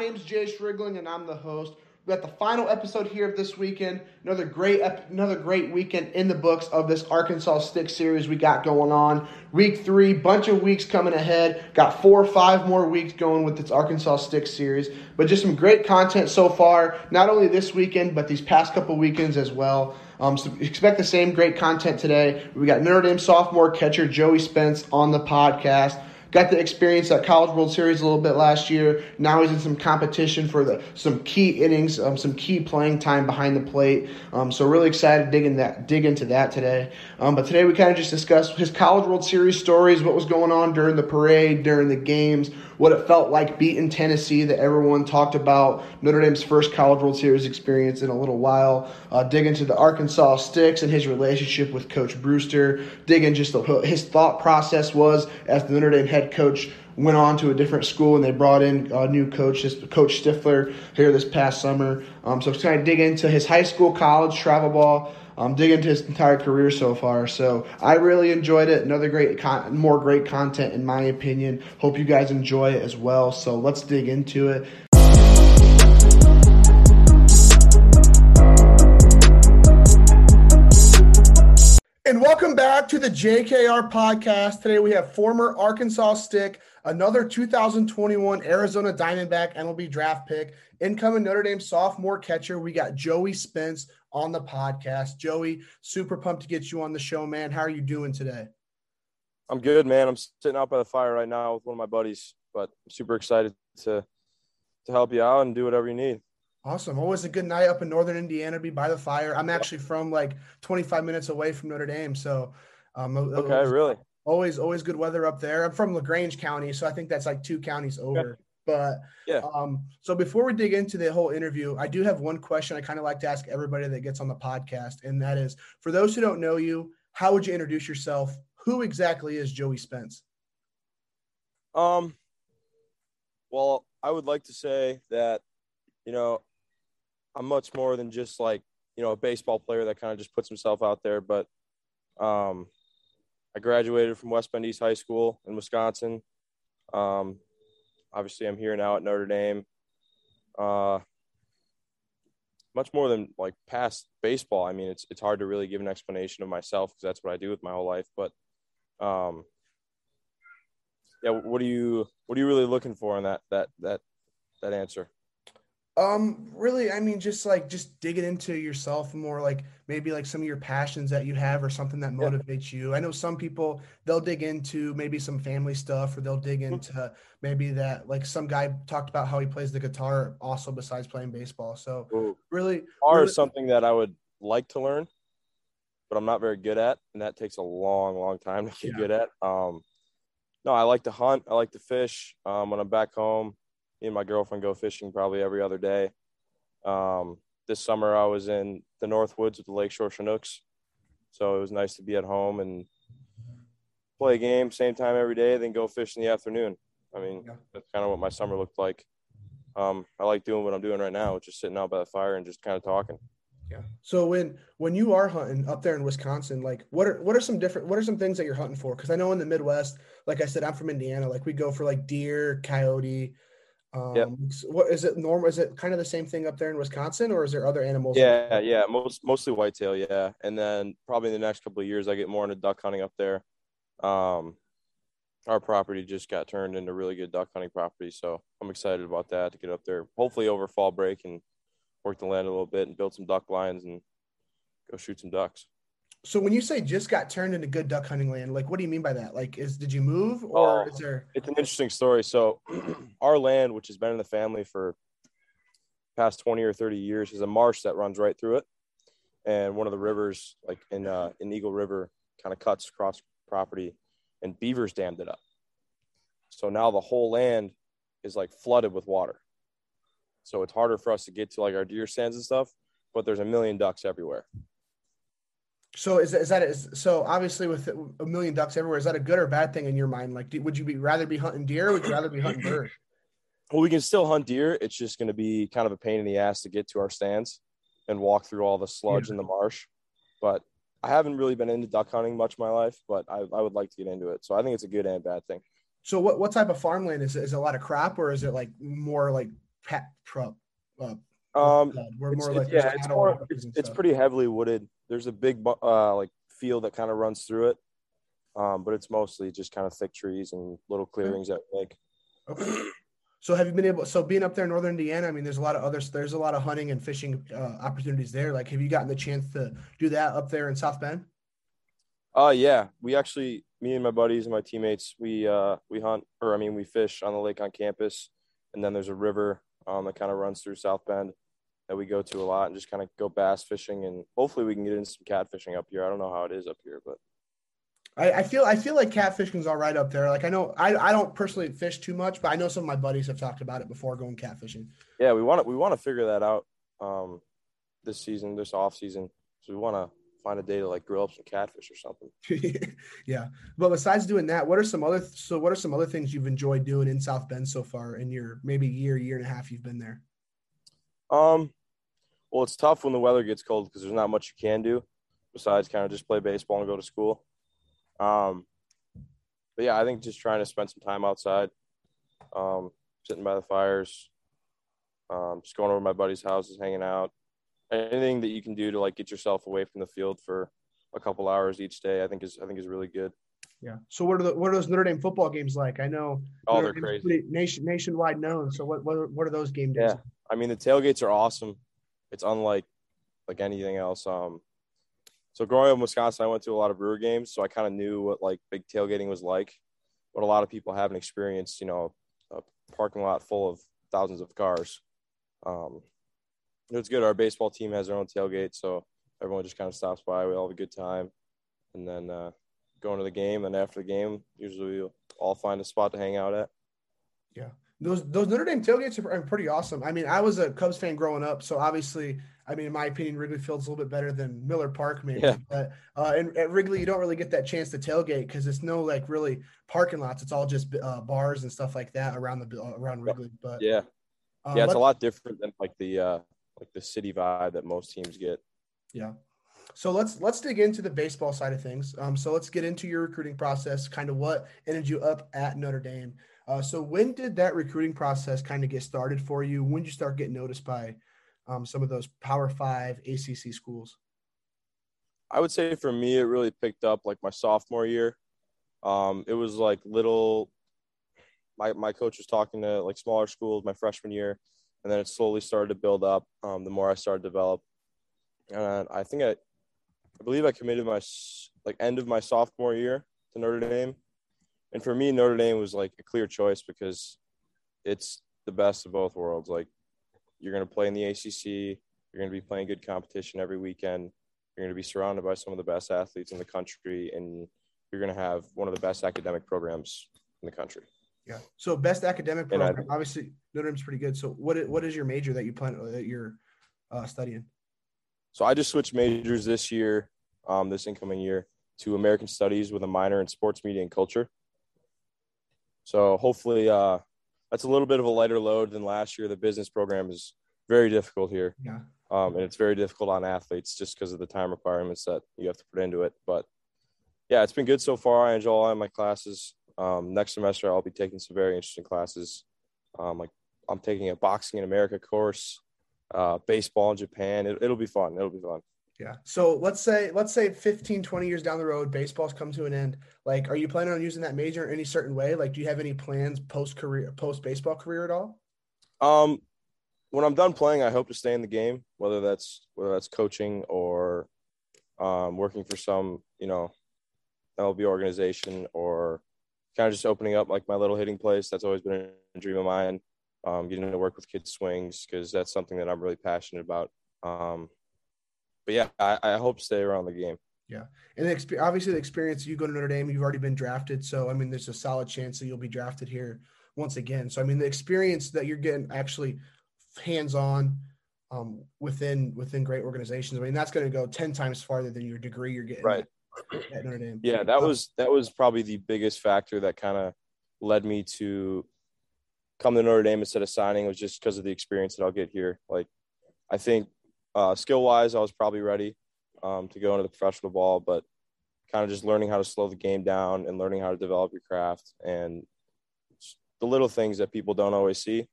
Podcast. My name is Jayce Riegling and I'm the host. We got the final episode here of this weekend. Another great, ep- another great weekend in the books of this Arkansas Stick series we got going on. Week three, bunch of weeks coming ahead. Got four or five more weeks going with this Arkansas Stick series. But just some great content so far. Not only this weekend, but these past couple weekends as well. Um, so expect the same great content today. We got Notre Dame sophomore catcher Joey Spence on the podcast. Got to experience that College World Series a little bit last year. Now he's in some competition for the some key innings, um, some key playing time behind the plate. Um, so really excited to that dig into that today. Um, but today we kind of just discussed his College World Series stories, what was going on during the parade, during the games, what it felt like beating Tennessee that everyone talked about. Notre Dame's first College World Series experience in a little while. Uh, dig into the Arkansas Sticks and his relationship with Coach Brewster. Dig in just the, his thought process was as the Notre Dame head coach went on to a different school and they brought in a new coach, Coach Stiffler, here this past summer. Um, so kind of dig into his high school, college, travel ball. Um, dig into his entire career so far. So I really enjoyed it. Another great, con- more great content in my opinion. Hope you guys enjoy it as well. So let's dig into it. And welcome back to the JKR podcast. Today we have former Arkansas Stick, another 2021 Arizona Diamondback MLB draft pick, incoming Notre Dame sophomore catcher. We got Joey Spence on the podcast. Joey, super pumped to get you on the show, man. How are you doing today? I'm good, man. I'm sitting out by the fire right now with one of my buddies, but I'm super excited to to help you out and do whatever you need. Awesome. Always a good night up in northern Indiana, be by the fire. I'm actually from like 25 minutes away from Notre Dame, so um, Okay, really? always always good weather up there. I'm from LaGrange County, so I think that's like two counties over. But Yeah. um, so before we dig into the whole interview, I do have one question I kind of like to ask everybody that gets on the podcast, and that is for those who don't know you, how would you introduce yourself? Who exactly is Joey Spence? Um well, I would like to say that you know, I'm much more than just like, you know, a baseball player that kind of just puts himself out there, but um I graduated from West Bend East High School in Wisconsin. Um obviously I'm here now at Notre Dame. Uh much more than like past baseball. I mean, it's it's hard to really give an explanation of myself because that's what I do with my whole life. But, um, yeah, what are you what are you really looking for in that that that that answer? Um, really, I mean, just like just digging into yourself more, like maybe like some of your passions that you have or something that Yeah. motivates you. I know some people they'll dig into maybe some family stuff or they'll dig Mm-hmm. into maybe that like some guy talked about how he plays the guitar also besides playing baseball. So really, Guitar really something that I would like to learn, but I'm not very good at, and that takes a long, long time to get Yeah. good at. Um, no, I like to hunt. I like to fish. Um, when I'm back home, me and my girlfriend go fishing probably every other day. Um, this summer I was in the North Woods with the Lakeshore Chinooks, so it was nice to be at home and play a game same time every day, then go fish in the afternoon. I mean, Yeah. that's kind of what my summer looked like. Um, I like doing what I'm doing right now, which is sitting out by the fire and just kind of talking. Yeah. So when when you are hunting up there in Wisconsin, like what are what are some different what are some things that you're hunting for? Because I know in the Midwest, like I said, I'm from Indiana. Like we go for like deer, coyote. Um, Yep. What is it? Normal? Is it kind of the same thing up there in Wisconsin, or is there other animals? Yeah, yeah, most mostly whitetail, yeah. And then probably in the next couple of years, I get more into duck hunting up there. Um, our property just got turned into really good duck hunting property, so I'm excited about that to get up there. Hopefully over fall break and work the land a little bit and build some duck lines and go shoot some ducks. So when you say just got turned into good duck hunting land, like what do you mean by that? Like, is did you move, or Oh. is there? It's an interesting story. So, our land, which has been in the family for past 20 or 30 years, is a marsh that runs right through it. And one of the rivers, like in uh, in Eagle River, kind of cuts across property, and beavers dammed it up. So now the whole land is like flooded with water. So it's harder for us to get to like our deer stands and stuff, but there's a million ducks everywhere. So is, is that is so obviously with a million ducks everywhere is that a good or bad thing in your mind? Like, would you be rather be hunting deer? or Would you rather be hunting birds? Well, we can still hunt deer. It's just going to be kind of a pain in the ass to get to our stands and walk through all the sludge yeah. in the marsh. But I haven't really been into duck hunting much in my life, but I, I would like to get into it. So I think it's a good and bad thing. So what, what type of farmland is it? Is it a lot of crop or is it like more like pet prop? Uh, um, we're more like yeah, it's more it's, it's pretty heavily wooded. There's a big uh like field that kind of runs through it, um, but it's mostly just kind of thick trees and little clearings that like. Okay. So have you been able? So being up there in northern Indiana, I mean, there's a lot of others. There's a lot of hunting and fishing uh, opportunities there. Like, have you gotten the chance to do that up there in South Bend? Uh yeah, we actually, me and my buddies and my teammates, we uh we hunt, or I mean, we fish on the lake on campus, and then there's a river um that kind of runs through South Bend that we go to a lot, and just kind of go bass fishing, and hopefully we can get in some catfishing up here. I don't know how it is up here, but I, I feel I feel like catfishing's all right up there. Like I know I, I don't personally fish too much, but I know some of my buddies have talked about it before going catfishing. Yeah, we want to we want to figure that out um, this season, this off season. So we want to find a day to like grill up some catfish or something. yeah, but besides doing that, what are some other so what are some other things you've enjoyed doing in South Bend so far in your maybe year year and a half you've been there? Um, well, it's tough when the weather gets cold because there's not much you can do besides kind of just play baseball and go to school. Um, but yeah, I think just trying to spend some time outside, um, sitting by the fires, um, just going over my buddy's houses, hanging out. Anything that you can do to like get yourself away from the field for a couple hours each day, I think is I think is really good. Yeah. So what are the what are those Notre Dame football games like? I know. Oh, Notre they're crazy. Nation nationwide known. So what what what are those game days? Yeah. I mean the tailgates are awesome. It's unlike like anything else. Um, so growing up in Wisconsin, I went to a lot of Brewer games, so I kind of knew what like big tailgating was like. But a lot of people haven't experienced, you know, a parking lot full of thousands of cars. Um, it's good. Our baseball team has their own tailgate, so everyone just kind of stops by. We all have a good time, and then uh, going to the game. And after the game, usually we'll all find a spot to hang out at. Yeah, those those Notre Dame tailgates are pretty awesome. I mean, I was a Cubs fan growing up, so obviously I mean, in my opinion, Wrigley Field's a little bit better than Miller Park, maybe. Yeah. But uh, and at Wrigley, you don't really get that chance to tailgate because it's no like really parking lots. It's all just uh, bars and stuff like that around the uh, around Wrigley. But yeah, uh, yeah, it's a lot different than like the uh, like the city vibe that most teams get. Yeah. So let's let's dig into the baseball side of things. Um, so let's get into your recruiting process. Kind of what ended you up at Notre Dame. Uh, so when did that recruiting process kind of get started for you? When did you start getting noticed by um, some of those Power Five ACC schools? I would say for me, it really picked up like my sophomore year. Um, it was like little. My my coach was talking to like smaller schools my freshman year, and then it slowly started to build up. Um, the more I started to develop, and I think I, I believe I committed my like end of my sophomore year to Notre Dame, and for me, Notre Dame was like a clear choice because it's the best of both worlds. Like you're going to play in the ACC. You're going to be playing good competition every weekend. You're going to be surrounded by some of the best athletes in the country, and you're going to have one of the best academic programs in the country. Yeah. So best academic program. I, obviously, Notre Dame's pretty good. So what what is your major that you plan that you're uh, studying? So I just switched majors this year, um, this incoming year, to American Studies with a minor in sports media and culture. So hopefully, uh, that's a little bit of a lighter load than last year. The business program is very difficult here. Yeah. Um, and it's very difficult on athletes just because of the time requirements that you have to put into it. But yeah, it's been good so far. I enjoy all my classes. Um, next semester, I'll be taking some very interesting classes. Um, like I'm taking a boxing in America course, uh, baseball in Japan. It, it'll be fun. It'll be fun. Yeah. So let's say let's say 15, 20 years down the road, baseball's come to an end. Like, are you planning on using that major in any certain way? Like, do you have any plans post career, post baseball career at all? Um, when I'm done playing, I hope to stay in the game, whether that's whether that's coaching or um, working for some, you know, MLB organization or kind of just opening up like my little hitting place. That's always been a dream of mine. Um, getting to work with kids swings because that's something that I'm really passionate about. Um, but yeah, I, I hope to stay around the game. Yeah, and the exp- obviously the experience you go to Notre Dame, you've already been drafted, so I mean, there's a solid chance that you'll be drafted here once again. So I mean, the experience that you're getting actually hands on um, within within great organizations. I mean, that's going to go ten times farther than your degree you're getting right. at, at Notre Dame. Yeah, that was that was probably the biggest factor that kind of led me to come to Notre Dame instead of signing was just because of the experience that I'll get here. Like, I think uh, skill wise, I was probably ready um, to go into the professional ball, but kind of just learning how to slow the game down and learning how to develop your craft and the little things that people don't always see.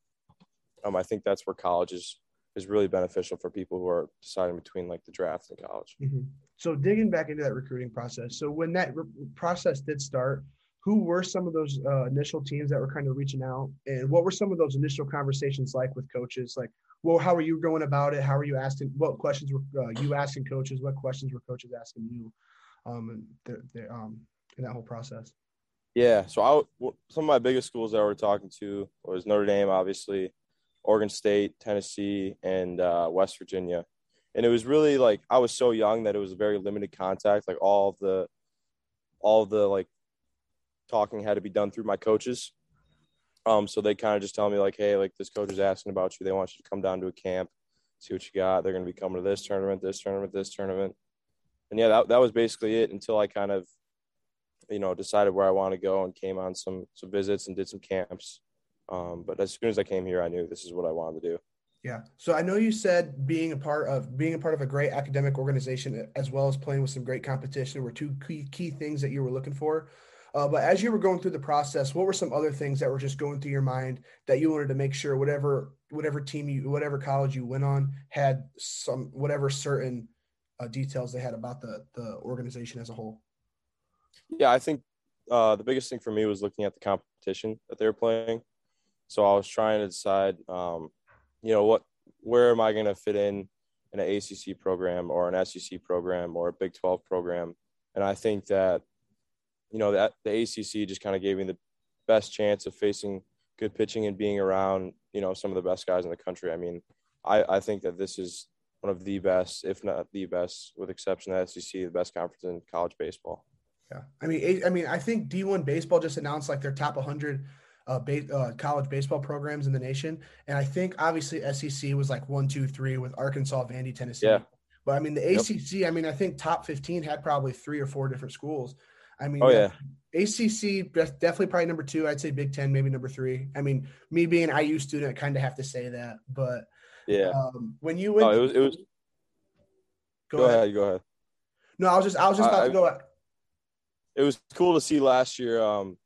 Um, I think that's where college is is really beneficial for people who are deciding between like the draft and college. Mm-hmm. So digging back into that recruiting process. So when that re- process did start, who were some of those uh, initial teams that were kind of reaching out, and what were some of those initial conversations like with coaches? Like, well, how are you going about it? How are you asking? What questions were uh, you asking coaches? What questions were coaches asking you? Um, and um, in that whole process. Yeah, so I some of my biggest schools that we were talking to was Notre Dame, obviously, Oregon State, Tennessee, and uh, West Virginia. And it was really like I was so young that it was very limited contact. Like all the, all the like talking had to be done through my coaches. Um, so they kind of just tell me like, hey, like this coach is asking about you. They want you to come down to a camp, see what you got. They're going to be coming to this tournament, this tournament, this tournament. And yeah, that, that was basically it until I kind of, you know, decided where I want to go and came on some some visits and did some camps. Um, but as soon as I came here, I knew this is what I wanted to do. Yeah. So I know you said being a part of being a part of a great academic organization as well as playing with some great competition were two key, key things that you were looking for. Uh, but as you were going through the process, what were some other things that were just going through your mind that you wanted to make sure whatever whatever team you whatever college you went on had some whatever certain uh, details they had about the the organization as a whole? Yeah, I think uh, the biggest thing for me was looking at the competition that they were playing. So I was trying to decide, um, you know, what where am I going to fit in in an ACC program or an SEC program or a Big 12 program, and I think that you know that the ACC just kind of gave me the best chance of facing good pitching and being around you know some of the best guys in the country. I mean, I I think that this is one of the best, if not the best, with exception of the SEC, the best conference in college baseball. Yeah, I mean, I mean, I think D1 baseball just announced like their top 100 uh, ba- uh, college baseball programs in the nation, and I think obviously SEC was like one, two, three with Arkansas, Vandy, Tennessee. Yeah. But I mean, the ACC, yep. I mean, I think top 15 had probably three or four different schools. I mean, oh yeah, ACC definitely probably number two. I'd say Big Ten maybe number three. I mean, me being an IU student, I kind of have to say that. But yeah, um, when you went, oh, it was it was. Go, go ahead. ahead. Go ahead. No, I was just I was just about I, to go. It was cool to see last year. Um,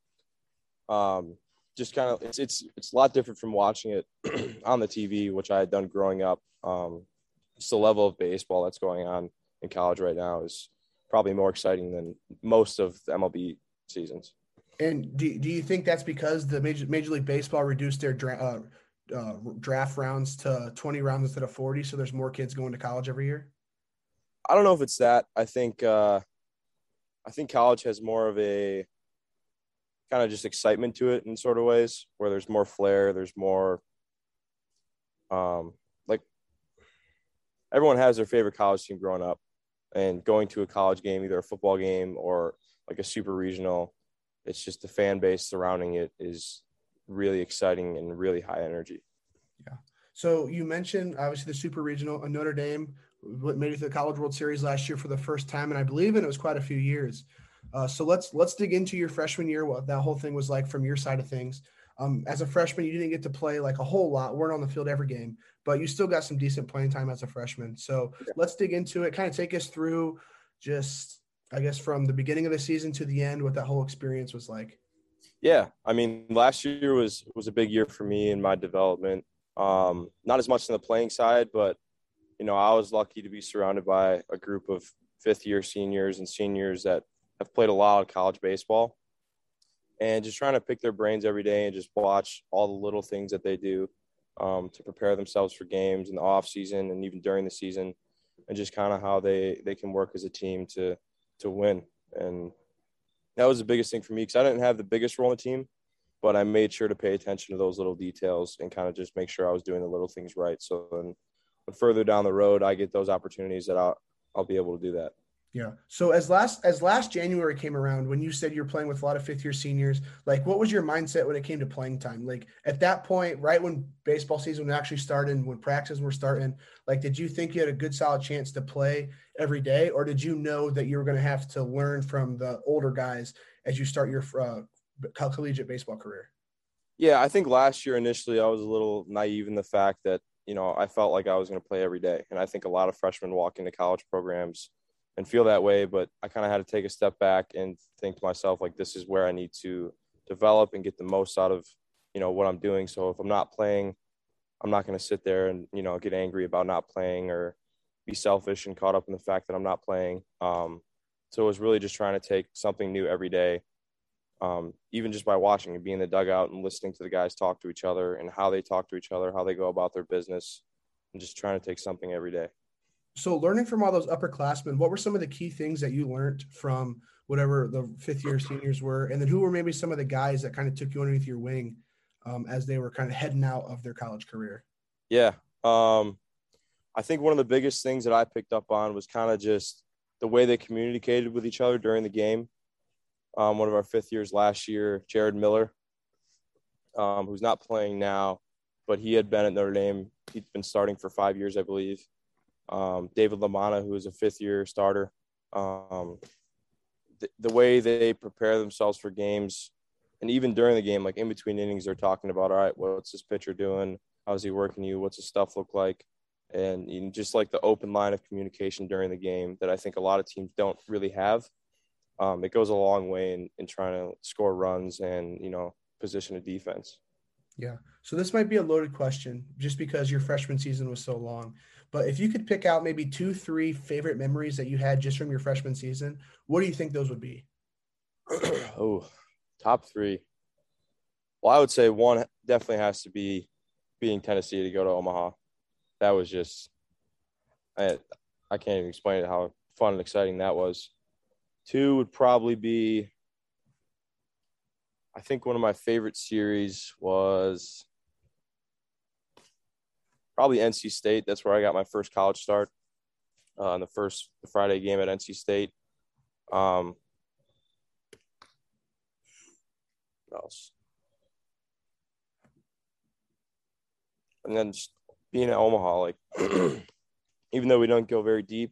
um, just kind of it's it's it's a lot different from watching it on the TV, which I had done growing up. Um, just the level of baseball that's going on in college right now is probably more exciting than most of the MLB seasons. And do, do you think that's because the Major, Major League Baseball reduced their dra- uh, uh, draft rounds to 20 rounds instead of 40? So there's more kids going to college every year? I don't know if it's that. I think uh, I think college has more of a kind of just excitement to it in sort of ways where there's more flair, there's more um, like everyone has their favorite college team growing up and going to a college game, either a football game or like a super regional, it's just the fan base surrounding it is really exciting and really high energy. Yeah. So you mentioned obviously the super regional, Notre Dame made it to the College World Series last year for the first time, and I believe it was quite a few years. Uh, so let's let's dig into your freshman year, what that whole thing was like from your side of things. Um, as a freshman, you didn't get to play like a whole lot, weren't on the field every game, but you still got some decent playing time as a freshman. So yeah. let's dig into it. Kind of take us through just, I guess, from the beginning of the season to the end, what that whole experience was like. Yeah, I mean, last year was was a big year for me in my development. Um, not as much on the playing side, but you know, I was lucky to be surrounded by a group of fifth year seniors and seniors that have played a lot of college baseball and just trying to pick their brains every day and just watch all the little things that they do um, to prepare themselves for games in the off season and even during the season, and just kind of how they they can work as a team to to win. And that was the biggest thing for me because I didn't have the biggest role in the team, but I made sure to pay attention to those little details and kind of just make sure I was doing the little things right. So then, further down the road, I get those opportunities that I'll I'll be able to do that. Yeah. So as last as last January came around, when you said you're playing with a lot of fifth year seniors, like what was your mindset when it came to playing time? Like at that point, right when baseball season actually started, when practices were starting, like did you think you had a good solid chance to play every day, or did you know that you were going to have to learn from the older guys as you start your uh, collegiate baseball career? Yeah, I think last year initially I was a little naive in the fact that you know I felt like I was going to play every day, and I think a lot of freshmen walk into college programs and feel that way. But I kind of had to take a step back and think to myself, like, this is where I need to develop and get the most out of, you know, what I'm doing. So if I'm not playing, I'm not going to sit there and, you know, get angry about not playing or be selfish and caught up in the fact that I'm not playing. Um, so it was really just trying to take something new every day. Um, even just by watching and being in the dugout and listening to the guys talk to each other and how they talk to each other, how they go about their business, and just trying to take something every day so learning from all those upperclassmen, what were some of the key things that you learned from whatever the fifth year seniors were, and then who were maybe some of the guys that kind of took you underneath your wing um, as they were kind of heading out of their college career? Yeah, um, I think one of the biggest things that I picked up on was kind of just the way they communicated with each other during the game. Um, one of our fifth years last year, Jared Miller, um, who's not playing now, but he had been at Notre Dame. He'd been starting for five years, I believe um, David LaManna, who is a fifth year starter. Um, the, the way they prepare themselves for games, and even during the game, like in between innings, they're talking about, all right, what's this pitcher doing? How's he working you? What's his stuff look like? And just like the open line of communication during the game that I think a lot of teams don't really have. Um, it goes a long way in, in trying to score runs and, you know, position a defense. Yeah. So this might be a loaded question just because your freshman season was so long. But if you could pick out maybe two, three favorite memories that you had just from your freshman season, what do you think those would be? oh, top three. Well, I would say one definitely has to be being Tennessee to go to Omaha. That was just, I, I can't even explain it how fun and exciting that was. Two would probably be, I think one of my favorite series was probably NC State. That's where I got my first college start. Uh, in the first Friday game at NC State. Um, what else? And then just being at Omaha, like even though we don't go very deep,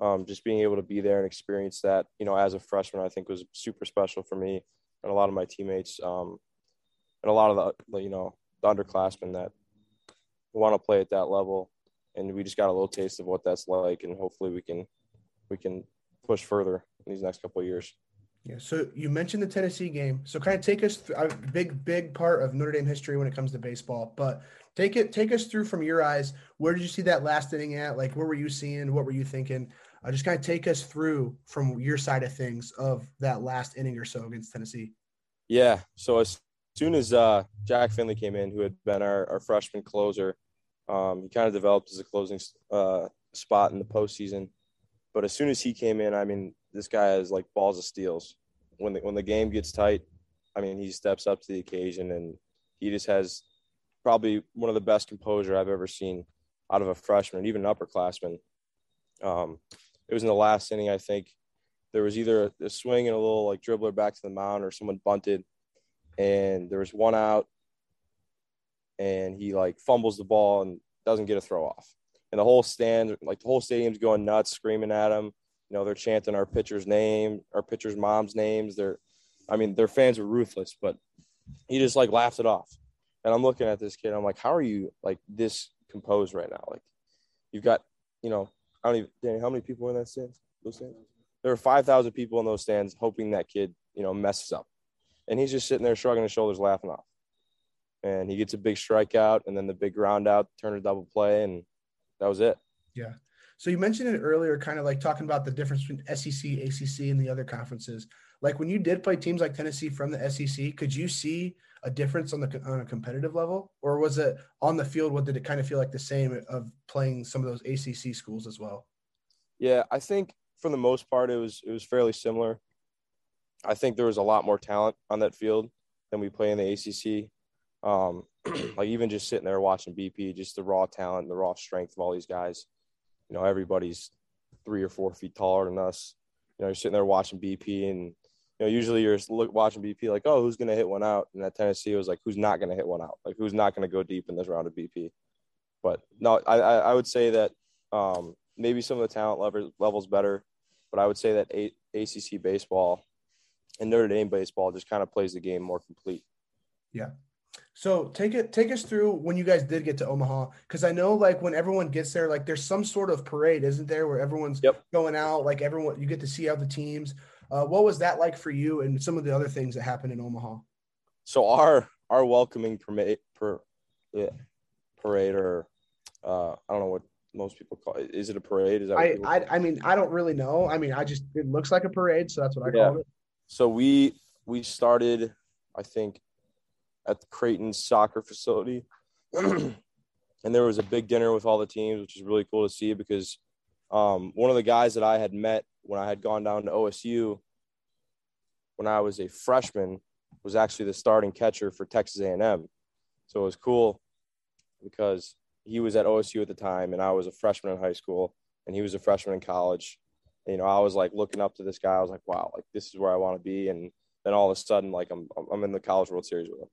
um, just being able to be there and experience that, you know, as a freshman, I think was super special for me and a lot of my teammates, um, and a lot of the, you know, the underclassmen that want to play at that level, and we just got a little taste of what that's like, and hopefully we can we can push further in these next couple of years. Yeah. So you mentioned the Tennessee game. So kind of take us through a big, big part of Notre Dame history when it comes to baseball. But take it, take us through from your eyes. Where did you see that last inning at? Like, where were you seeing? What were you thinking? Uh, just kind of take us through from your side of things of that last inning or so against Tennessee. Yeah. So as soon as uh, Jack Findlay came in, who had been our, our freshman closer, um, he kind of developed as a closing uh, spot in the postseason. But as soon as he came in, I mean, this guy has like balls of steals. When the, when the game gets tight, I mean, he steps up to the occasion and he just has probably one of the best composure I've ever seen out of a freshman, even an upperclassman. Um, it was in the last inning, I think. There was either a swing and a little like dribbler back to the mound, or someone bunted, and there was one out and he like fumbles the ball and doesn't get a throw off. And the whole stand, like the whole stadium's going nuts, screaming at him. You know, they're chanting our pitcher's name, our pitcher's mom's names. They're, I mean, their fans are ruthless, but he just like laughs it off. And I'm looking at this kid. I'm like, how are you like this composed right now? Like, you've got, you know, I don't even, Danny, how many people in that stands? Those stands? There are 5,000 people in those stands hoping that kid, you know, messes up. And he's just sitting there shrugging his shoulders, laughing off and he gets a big strikeout and then the big ground out, turn a double play, and that was it. Yeah. So you mentioned it earlier, kind of like talking about the difference between SEC, ACC, and the other conferences. Like when you did play teams like Tennessee from the SEC, could you see a difference on the on a competitive level, or was it on the field? What did it kind of feel like the same of playing some of those ACC schools as well? Yeah, I think for the most part it was it was fairly similar. I think there was a lot more talent on that field than we play in the ACC. Um, like even just sitting there watching BP, just the raw talent, the raw strength of all these guys. You know, everybody's three or four feet taller than us. You know, you're sitting there watching BP, and you know, usually you're watching BP like, oh, who's going to hit one out? And at Tennessee, it was like, who's not going to hit one out? Like, who's not going to go deep in this round of BP? But no, I, I would say that um, maybe some of the talent level, levels better, but I would say that a- ACC baseball and Notre Dame baseball just kind of plays the game more complete. Yeah. So take it take us through when you guys did get to Omaha because I know like when everyone gets there like there's some sort of parade isn't there where everyone's yep. going out like everyone you get to see how the teams uh, what was that like for you and some of the other things that happened in Omaha? So our our welcoming parade per, yeah, parade or uh, I don't know what most people call it. Is it a parade? Is that I, I I mean I don't really know. I mean I just it looks like a parade, so that's what I yeah. call it. So we we started I think at the Creighton soccer facility. and there was a big dinner with all the teams, which is really cool to see because um, one of the guys that I had met when I had gone down to OSU when I was a freshman was actually the starting catcher for Texas A&M. So it was cool because he was at OSU at the time and I was a freshman in high school and he was a freshman in college. And, you know, I was like looking up to this guy. I was like, wow, like this is where I want to be. And then all of a sudden, like I'm, I'm in the college world series with him.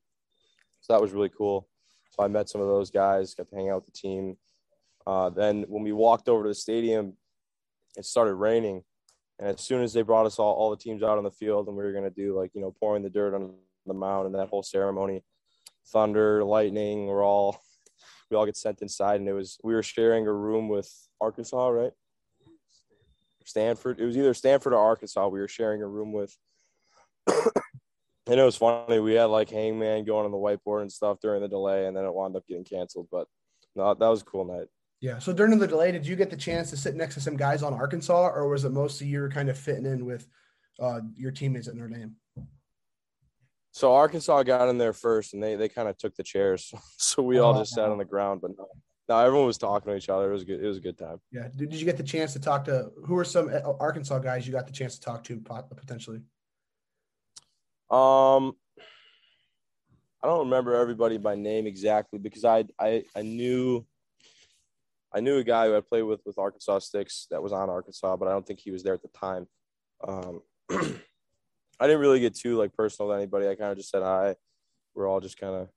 So that was really cool. So I met some of those guys, got to hang out with the team. Uh, then when we walked over to the stadium, it started raining. And as soon as they brought us all, all the teams out on the field and we were going to do like, you know, pouring the dirt on the mound and that whole ceremony, thunder, lightning, we're all, we all get sent inside. And it was, we were sharing a room with Arkansas, right? Stanford. It was either Stanford or Arkansas. We were sharing a room with. And it was funny. We had like Hangman going on the whiteboard and stuff during the delay, and then it wound up getting canceled. But no, that was a cool night. Yeah. So during the delay, did you get the chance to sit next to some guys on Arkansas, or was it mostly you were kind of fitting in with uh, your teammates at Notre Dame? So Arkansas got in there first, and they they kind of took the chairs, so we all oh, just sat on the ground. But no, no, everyone was talking to each other. It was good. It was a good time. Yeah. Did, did you get the chance to talk to who were some uh, Arkansas guys you got the chance to talk to potentially? Um, I don't remember everybody by name exactly because I I I knew I knew a guy who I played with with Arkansas Sticks that was on Arkansas, but I don't think he was there at the time. Um, I didn't really get too like personal with anybody. I kind of just said hi. We're all just kind of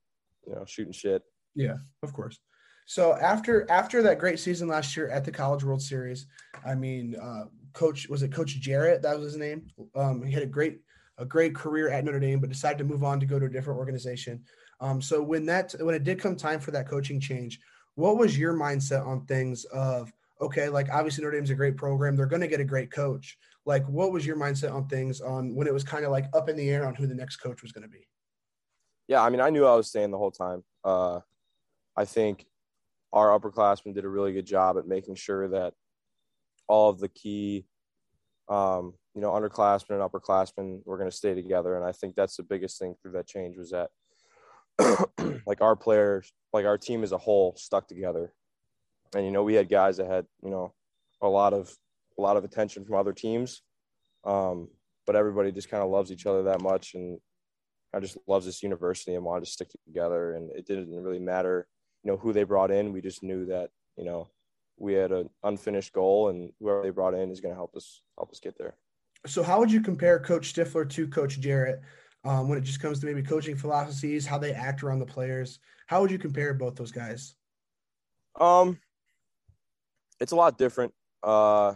you know shooting shit. Yeah, of course. So after after that great season last year at the College World Series, I mean, uh, Coach was it Coach Jarrett? That was his name. Um, he had a great a great career at Notre Dame, but decided to move on to go to a different organization. Um, so when that when it did come time for that coaching change, what was your mindset on things of okay, like obviously Notre Dame's a great program, they're going to get a great coach. Like, what was your mindset on things on when it was kind of like up in the air on who the next coach was going to be? Yeah, I mean, I knew I was staying the whole time. Uh, I think our upperclassmen did a really good job at making sure that all of the key um, you know, underclassmen and upperclassmen were going to stay together. And I think that's the biggest thing through that change was that like our players, like our team as a whole stuck together. And, you know, we had guys that had, you know, a lot of, a lot of attention from other teams. Um, but everybody just kind of loves each other that much. And I just loves this university and wanted to stick together. And it didn't really matter, you know, who they brought in. We just knew that, you know, we had an unfinished goal and whoever they brought in is going to help us, help us get there so how would you compare Coach Stiffler to Coach Jarrett um, when it just comes to maybe coaching philosophies, how they act around the players? How would you compare both those guys? Um, it's a lot different. Uh,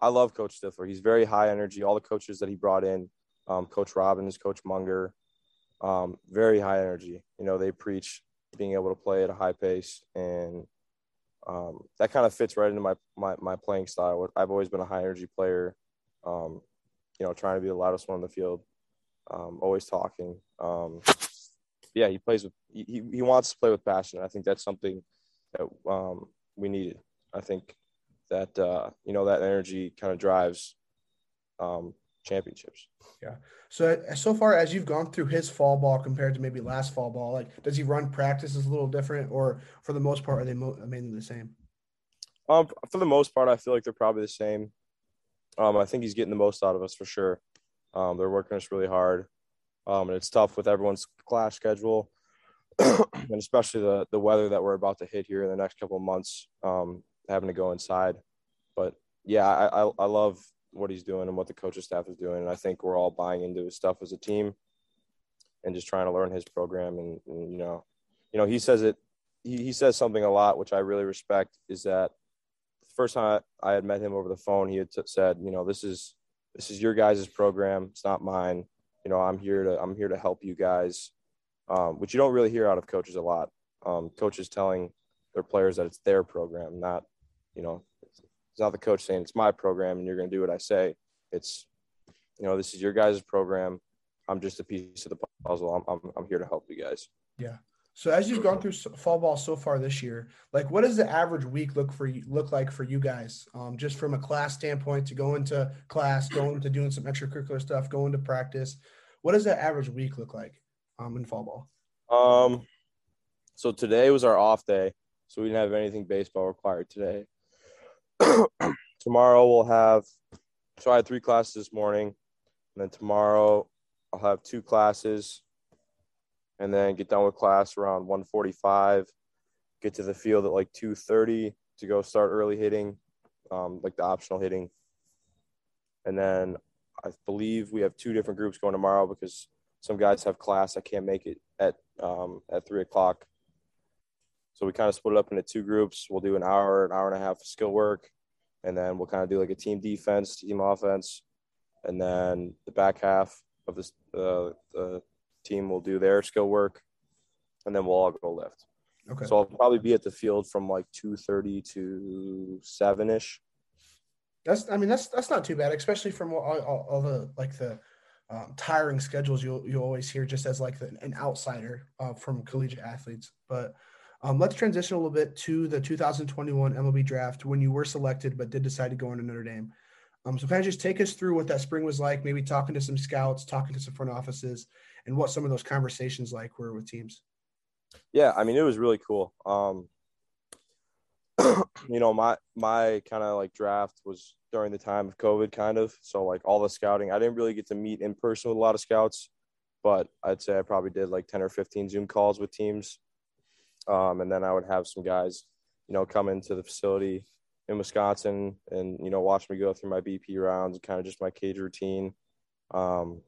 I love Coach Stiffler. He's very high energy. All the coaches that he brought in, um, Coach Robbins, Coach Munger, um, very high energy. You know, they preach being able to play at a high pace, and um, that kind of fits right into my, my my playing style. I've always been a high energy player um, you know, trying to be the loudest one on the field, um, always talking. Um, yeah, he plays with, he, he wants to play with passion. I think that's something that um, we needed. I think that, uh, you know, that energy kind of drives um, championships. Yeah. So, so far as you've gone through his fall ball compared to maybe last fall ball, like does he run practices a little different or for the most part, are they mo- mainly the same? Um, for the most part, I feel like they're probably the same. Um, I think he's getting the most out of us for sure. Um, they're working us really hard, um, and it's tough with everyone's class schedule, and especially the the weather that we're about to hit here in the next couple of months. Um, having to go inside, but yeah, I, I I love what he's doing and what the coaching staff is doing, and I think we're all buying into his stuff as a team, and just trying to learn his program. And, and you know, you know, he says it. He, he says something a lot, which I really respect. Is that first time I, I had met him over the phone, he had t- said, you know, this is this is your guys' program. It's not mine. You know, I'm here to I'm here to help you guys, um, which you don't really hear out of coaches a lot. Um, coaches telling their players that it's their program, not you know, it's, it's not the coach saying it's my program and you're going to do what I say. It's you know, this is your guys' program. I'm just a piece of the puzzle. I'm, I'm, I'm here to help you guys. Yeah. So as you've gone through fall ball so far this year, like what does the average week look for you look like for you guys? Um, just from a class standpoint, to go into class, going to doing some extracurricular stuff, going to practice. What does that average week look like um, in fall ball? Um, so today was our off day, so we didn't have anything baseball required today. tomorrow we'll have. So I had three classes this morning, and then tomorrow I'll have two classes and then get done with class around 145 get to the field at like 2.30 to go start early hitting um, like the optional hitting. And then i believe we have two different groups going tomorrow because some guys have class i can't make it at um, at 3 o'clock. So we kind of split it up into two groups. We'll do an hour an hour and a half of skill work and then we'll kind of do like a team defense team offense and then the back half of this uh, the team will do their skill work, and then we'll all go lift. Okay. So I'll probably be at the field from like two thirty to seven ish. That's I mean that's that's not too bad, especially from all, all, all the like the um, tiring schedules you you always hear just as like the, an outsider uh, from collegiate athletes. But um, let's transition a little bit to the 2021 MLB draft when you were selected but did decide to go into Notre Dame. Um, so kind of just take us through what that spring was like, maybe talking to some scouts, talking to some front offices, and what some of those conversations like were with teams. Yeah, I mean it was really cool. Um, you know, my my kind of like draft was during the time of COVID, kind of. So like all the scouting, I didn't really get to meet in person with a lot of scouts, but I'd say I probably did like ten or fifteen Zoom calls with teams, um, and then I would have some guys, you know, come into the facility in Wisconsin and you know watch me go through my BP rounds and kind of just my cage routine. Um,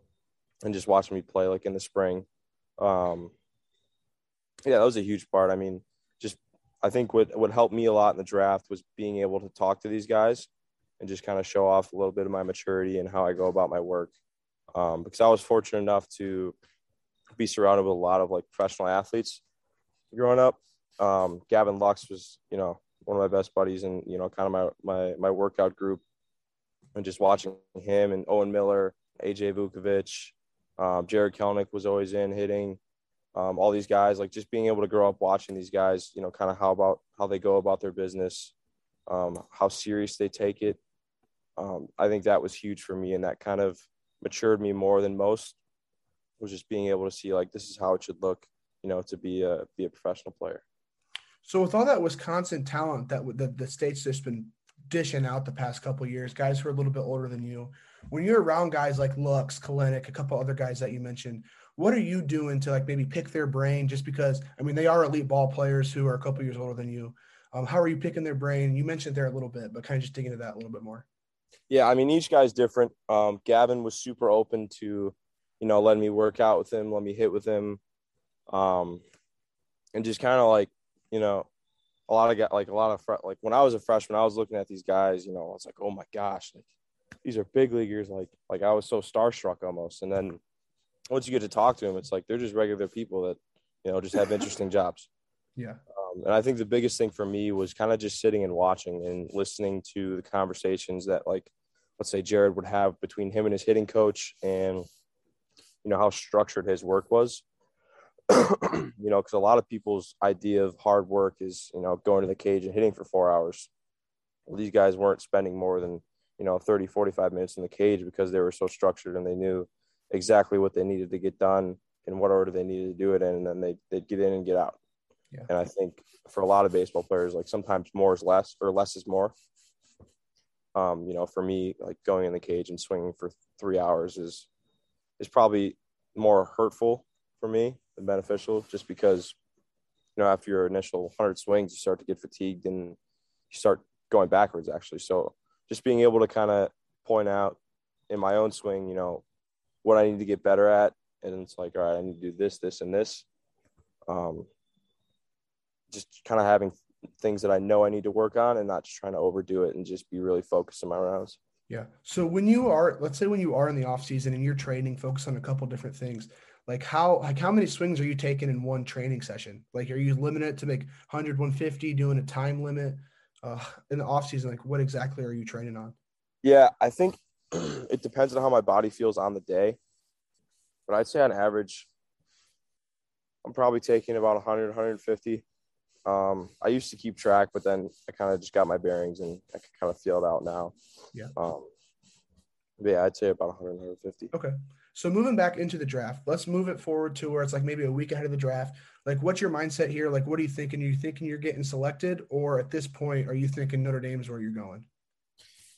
and just watching me play like in the spring. Um, yeah, that was a huge part. I mean, just I think what what helped me a lot in the draft was being able to talk to these guys and just kind of show off a little bit of my maturity and how I go about my work. Um, because I was fortunate enough to be surrounded with a lot of like professional athletes growing up. Um, Gavin Lux was, you know, one of my best buddies and, you know, kind of my, my, my workout group and just watching him and Owen Miller, AJ Vukovich, um, Jarred Kelenic was always in hitting. Um, all these guys, like just being able to grow up watching these guys, you know, kind of how about how they go about their business, um, how serious they take it. Um, I think that was huge for me, and that kind of matured me more than most. Was just being able to see like this is how it should look, you know, to be a be a professional player. So with all that Wisconsin talent that the, the state's just been dishing out the past couple years, guys who are a little bit older than you, when you're around guys like Lux, Kelenic, a couple other guys that you mentioned, what are you doing to like maybe pick their brain? Just because I mean they are elite ball players who are a couple years older than you. Um, how are you picking their brain? You mentioned there a little bit, but kind of just dig into that a little bit more. Yeah, I mean each guy's different. Um, Gavin was super open to, you know, letting me work out with him, let me hit with him, um, and just kind of like, you know, a lot of guys, like a lot of like when I was a freshman, I was looking at these guys, you know, I was like, oh my gosh, like these are big leaguers. Like like I was so starstruck almost. And then once you get to talk to them, it's like they're just regular people that you know just have interesting jobs. Yeah. Um, and I think the biggest thing for me was kind of just sitting and watching and listening to the conversations that like let's say Jarred would have between him and his hitting coach and you know how structured his work was. you know, because a lot of people's idea of hard work is, you know, going to the cage and hitting for four hours. Well, these guys weren't spending more than you know 30 45 minutes in the cage because they were so structured and they knew exactly what they needed to get done in what order they needed to do it in and then they, they'd get in and get out yeah. and i think for a lot of baseball players like sometimes more is less or less is more um, you know for me like going in the cage and swinging for three hours is is probably more hurtful for me beneficial just because you know after your initial 100 swings you start to get fatigued and you start going backwards actually so just being able to kind of point out in my own swing, you know, what I need to get better at. And it's like, all right, I need to do this, this, and this. Um, just kind of having things that I know I need to work on and not just trying to overdo it and just be really focused in my rounds. Yeah. So when you are, let's say when you are in the off season and you're training, focus on a couple different things. Like how like how many swings are you taking in one training session? Like are you limited to make 100, 150, doing a time limit? Uh, in the off season, like what exactly are you training on? Yeah, I think it depends on how my body feels on the day. But I'd say on average, I'm probably taking about 100, 150. Um, I used to keep track, but then I kind of just got my bearings and I can kind of feel it out now. Yeah. Um, yeah, I'd say about 100, 150. Okay. So moving back into the draft, let's move it forward to where it's like maybe a week ahead of the draft. Like, what's your mindset here? Like, what are you thinking? Are you thinking you're getting selected, or at this point, are you thinking Notre Dame's where you're going?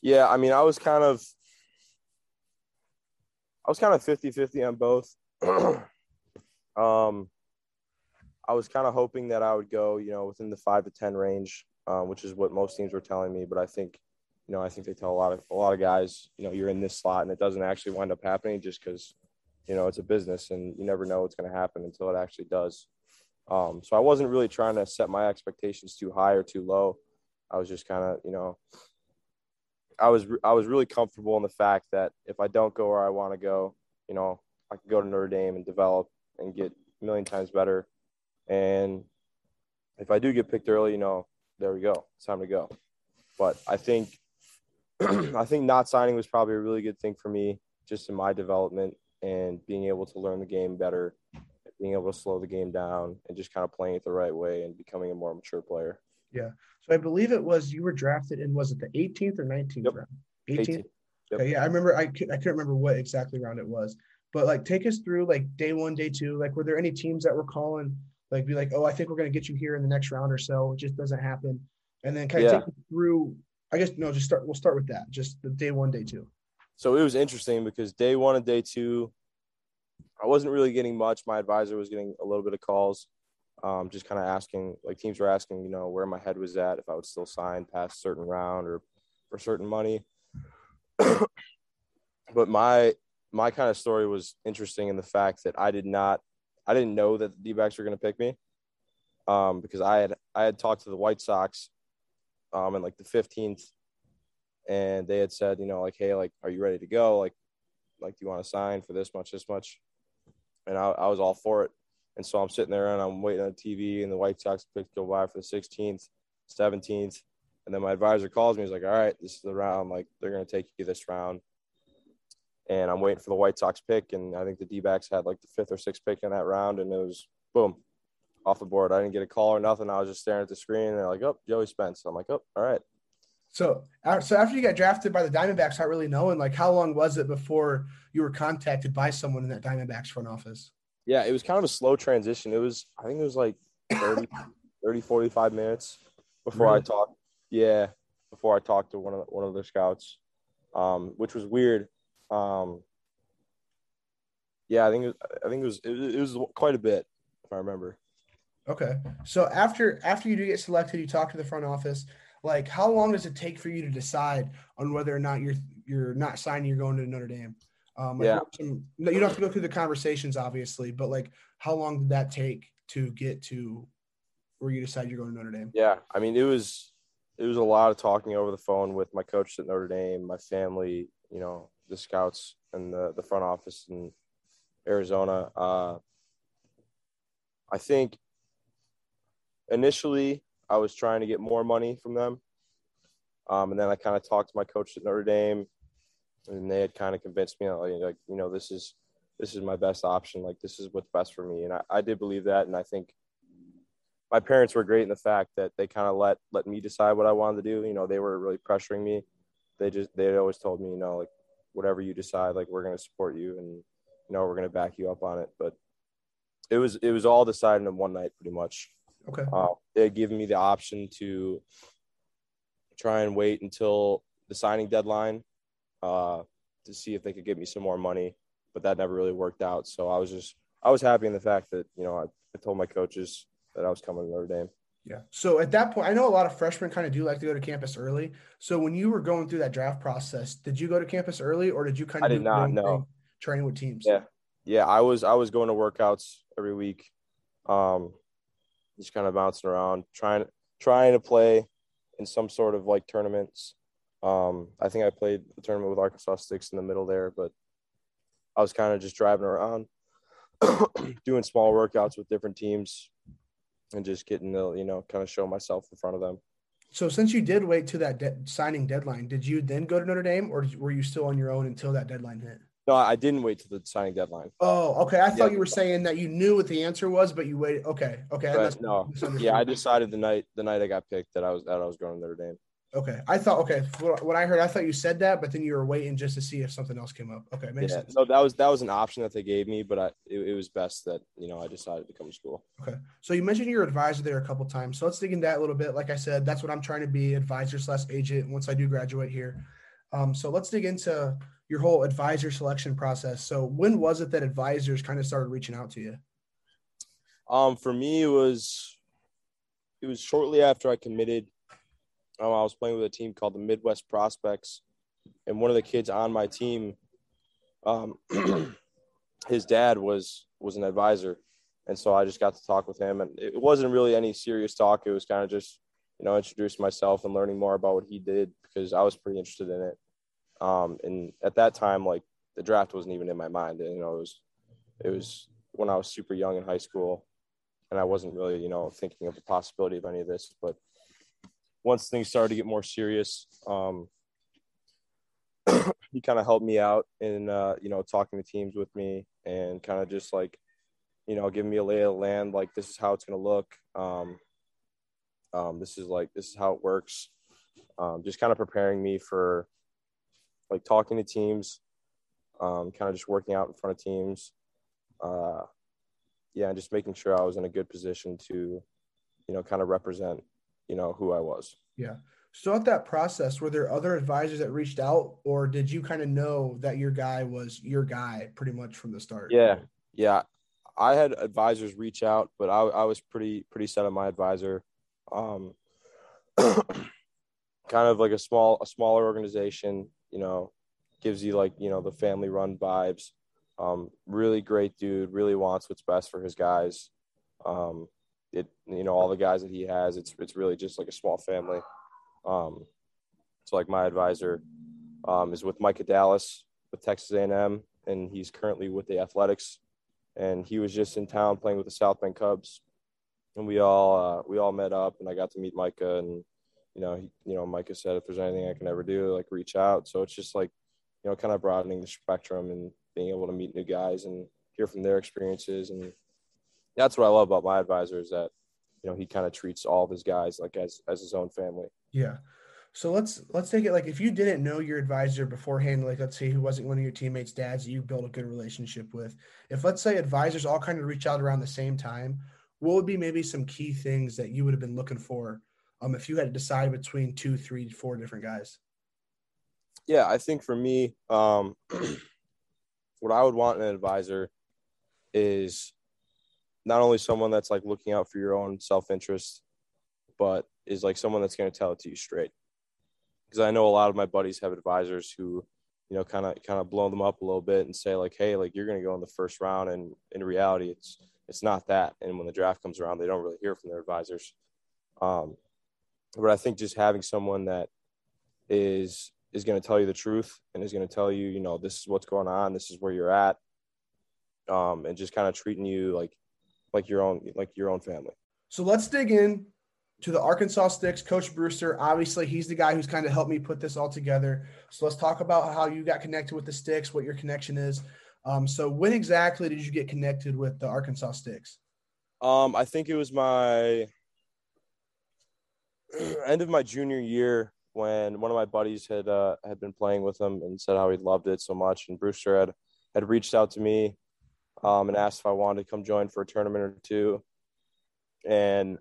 Yeah, I mean, I was kind of, I was kind of 50 50 on both. um, I was kind of hoping that I would go, you know, within the five to 10 range, um, which is what most teams were telling me. But I think, you know, I think they tell a lot of, a lot of guys, you know, you're in this slot and it doesn't actually wind up happening just because, you know, it's a business and you never know what's going to happen until it actually does. Um, so I wasn't really trying to set my expectations too high or too low. I was just kind of, you know, I was I was really comfortable in the fact that if I don't go where I want to go, you know, I can go to Notre Dame and develop and get a million times better. And if I do get picked early, you know, there we go. It's time to go. But I think I think not signing was probably a really good thing for me just in my development and being able to learn the game better, being able to slow the game down and just kind of playing it the right way and becoming a more mature player. Yeah. So I believe it was you were drafted in was it the 18th or 19th Yep. round? 18th. 18th. Yep. Okay, yeah, I remember. I I couldn't remember what exactly round it was, but like take us through like day one, day two. Like, were there any teams that were calling like be like, oh, I think we're gonna get you here in the next round or so? It just doesn't happen, and then kind of Yeah. take us through. I guess no, just start. We'll start with that. Just the day one, day two. so it was interesting because day one and day two, I wasn't really getting much. My advisor was getting a little bit of calls, um, just kind of asking, like teams were asking, you know, where my head was at, if I would still sign past certain round or for certain money. but my my kind of story was interesting in the fact that I did not, I didn't know that the D-backs were going to pick me, um, because I had I had talked to the White Sox, um, in like the fifteenth and they had said, you know, like, hey, like, are you ready to go? Like, like, do you want to sign for this much, this much? And I, I was all for it. And so I'm sitting there and I'm waiting on the TV, and the White Sox pick go by for the 16th, 17th, and then my advisor calls me. He's like, all right, this is the round. Like, they're gonna take you this round. And I'm waiting for the White Sox pick, and I think the D-backs had like the fifth or sixth pick in that round, and it was boom, off the board. I didn't get a call or nothing. I was just staring at the screen, and they're like, oh, Joey Spence. I'm like, oh, all right. So, uh, so after you got drafted by the Diamondbacks, not really knowing, like, how long was it before you were contacted by someone in that Diamondbacks front office? Yeah, it was kind of a slow transition. It was, I think it was like 30, 30 45 minutes before Really? I talked. Yeah, before I talked to one of the, one of their scouts, um, which was weird. Um, yeah, I think it was, I think it was, it was it was quite a bit if I remember. Okay. So after after you do get selected, you talk to the front office. Like, how long does it take for you to decide on whether or not you're you're not signing, you're going to Notre Dame? Um, Yeah. you don't have to go through the conversations, obviously, but like, how long did that take to get to where you decide you're going to Notre Dame? Yeah, I mean it was it was a lot of talking over the phone with my coach at Notre Dame, my family, you know, the scouts and the the front office in Arizona. Uh, I think initially I was trying to get more money from them, um, and then I kind of talked to my coach at Notre Dame, and they had kind of convinced me like, you know this is this is my best option, like this is what's best for me, and I, I did believe that, and I think my parents were great in the fact that they kind of let let me decide what I wanted to do. You know, they were really pressuring me. They just they always told me, you know, like whatever you decide, like we're gonna support you and you know we're gonna back you up on it. But it was it was all decided in one night, pretty much. Okay. Uh, they had given me the option to try and wait until the signing deadline uh, to see if they could give me some more money, but that never really worked out. So I was just I was happy in the fact that you know I, I told my coaches that I was coming to Notre Dame. Yeah. So at that point, I know a lot of freshmen kind of do like to go to campus early. So when you were going through that draft process, did you go to campus early or did you kind of I did not know training with teams? Yeah. Yeah. I was, I was going to workouts every week. Um, just kind of bouncing around, trying, trying to play in some sort of like tournaments. Um, I think I played the tournament with Arkansas Sticks in the middle there, but I was kind of just driving around, doing small workouts with different teams, and just getting to you know kind of show myself in front of them. So since you did wait to that de- signing deadline, did you then go to Notre Dame, or were you still on your own until that deadline hit? No, I didn't wait to the signing deadline. Oh, okay. I thought yeah. you were saying that you knew what the answer was, but you waited. Okay, okay. But no, yeah, I decided the night the night I got picked that I was that I was going to Notre Dame. Okay, I thought okay. What I heard, I thought you said that, but then you were waiting just to see if something else came up. Okay, makes yeah, sense. No, that was that was an option that they gave me, but I it, it, was best that you know I decided to come to school. Okay, so you mentioned your advisor there a couple times, so let's dig into that a little bit. Like I said, that's what I'm trying to be, advisor slash agent. Once I do graduate here, um, so let's dig into your whole advisor selection process. So when was it that advisors kind of started reaching out to you? Um, for me, it was it was shortly after I committed um, I was playing with a team called the Midwest Prospects, and one of the kids on my team, um, his dad was was an advisor, and so I just got to talk with him, and it wasn't really any serious talk. It was kind of just you know introducing myself and learning more about what he did because I was pretty interested in it. Um, and at that time, like the draft wasn't even in my mind. You know, it was it was when I was super young in high school, and I wasn't really you know thinking of the possibility of any of this, but once things started to get more serious, um, he kind of helped me out in, uh, you know, talking to teams with me and kind of just like, you know, giving me a lay of the land. Like, this is how it's going to look. Um, um, this is like, this is how it works. Um, just kind of preparing me for like talking to teams, um, kind of just working out in front of teams. Uh, yeah, and just making sure I was in a good position to, you know, kind of represent you know who I was. Yeah. So at that process, were there other advisors that reached out, or did you kind of know that your guy was your guy pretty much from the start? Yeah, yeah. I had advisors reach out, but I, I was pretty pretty set on my advisor. Um, kind of like a small a smaller organization, you know, gives you like you know the family run vibes. Um, really great dude, really wants what's best for his guys. Um, it you know all the guys that he has it's it's really just like a small family um so like my advisor um, is with Micah Dallas with Texas A&M and he's currently with the Athletics and he was just in town playing with the South Bend Cubs and we all uh, we all met up and I got to meet Micah and you know he, you know Micah said if there's anything I can ever do like reach out so it's just like you know kind of broadening the spectrum and being able to meet new guys and hear from their experiences and that's what I love about my advisor is that you know he kind of treats all of his guys like as as his own family. Yeah. So let's let's take it like if you didn't know your advisor beforehand, like let's say who wasn't one of your teammates' dads that you built a good relationship with. If let's say advisors all kind of reach out around the same time, what would be maybe some key things that you would have been looking for um, if you had to decide between two, three, four different guys? Yeah, I think for me, um, what I would want in an advisor is not only someone that's like looking out for your own self interest, but is like someone that's going to tell it to you straight. Because I know a lot of my buddies have advisors who, you know, kind of kind of blow them up a little bit and say like, hey, like you're going to go in the first round, and in reality, it's it's not that. And when the draft comes around, they don't really hear from their advisors. Um, but I think just having someone that is is going to tell you the truth and is going to tell you, you know, this is what's going on, this is where you're at, um, and just kind of treating you like like your own like your own family. So let's dig in to the Arkansas Sticks. Coach Brewster, obviously, he's the guy who's kind of helped me put this all together. So let's talk about how you got connected with the Sticks, what your connection is. Um, so when exactly did you get connected with the Arkansas Sticks? Um, I think it was my end of my junior year when one of my buddies had uh, had been playing with him and said how he loved it so much, and Brewster had had reached out to me um, and asked if I wanted to come join for a tournament or two. And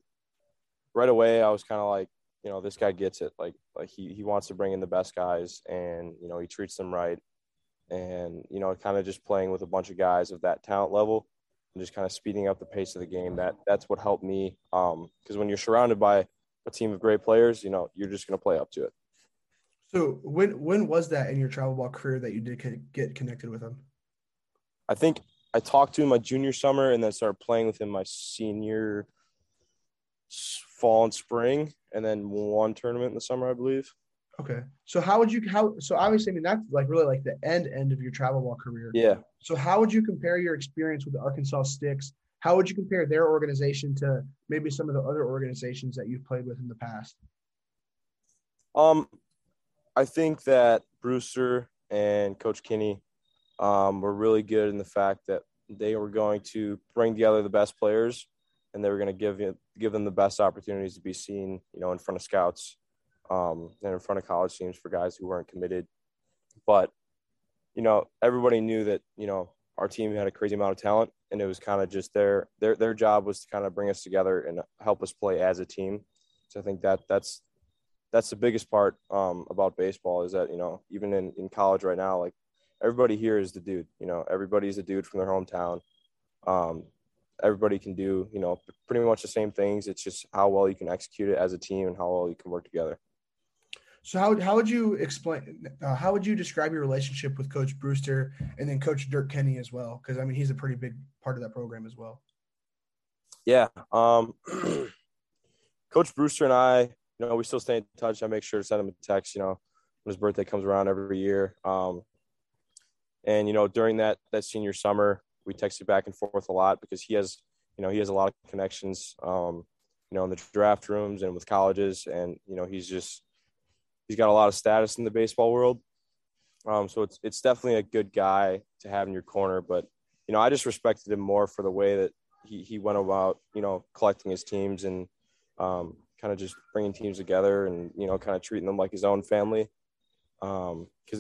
right away, I was kind of like, you know, this guy gets it. Like, like he, he wants to bring in the best guys and, you know, he treats them right. And, you know, kind of just playing with a bunch of guys of that talent level and just kind of speeding up the pace of the game. That that's what helped me. Because um, when you're surrounded by a team of great players, you know you're just going to play up to it. So when when was that in your travel ball career that you did get connected with him? I think I talked to him my junior summer and then started playing with him my senior fall and spring, and then one tournament in the summer, I believe. Okay. So how would you how so obviously I mean that's like really like the end end of your travel ball career. Yeah. So how would you compare your experience with the Arkansas Sticks? How would you compare their organization to maybe some of the other organizations that you've played with in the past? Um, I think that Brewster and Coach Kinney um, were really good in the fact that they were going to bring together the best players and they were going to give you, give them the best opportunities to be seen, you know, in front of scouts um, and in front of college teams for guys who weren't committed. But, you know, everybody knew that, you know, our team had a crazy amount of talent and it was kind of just their, their, their job was to kind of bring us together and help us play as a team. So I think that that's, that's the biggest part um, about baseball is that, you know, even in, in college right now, like everybody here is the dude, you know, everybody's a dude from their hometown. Um, everybody can do, you know, pretty much the same things. It's just how well you can execute it as a team and how well you can work together. So how, how would you explain, uh, how would you describe your relationship with coach Brewster and then coach Dirk Kenny as well? Cause I mean, he's a pretty big part of that program as well. Yeah. Um, coach Brewster and I, you know, we still stay in touch. I make sure to send him a text, you know, when his birthday comes around every year. Um, and, you know, during that, that senior summer, we texted back and forth a lot because he has, you know, he has a lot of connections, um, you know, in the draft rooms and with colleges. And, you know, he's just, he's got a lot of status in the baseball world. Um, so it's it's definitely a good guy to have in your corner. But you know, I just respected him more for the way that he he went about you know collecting his teams and um, kind of just bringing teams together and you know kind of treating them like his own family. Because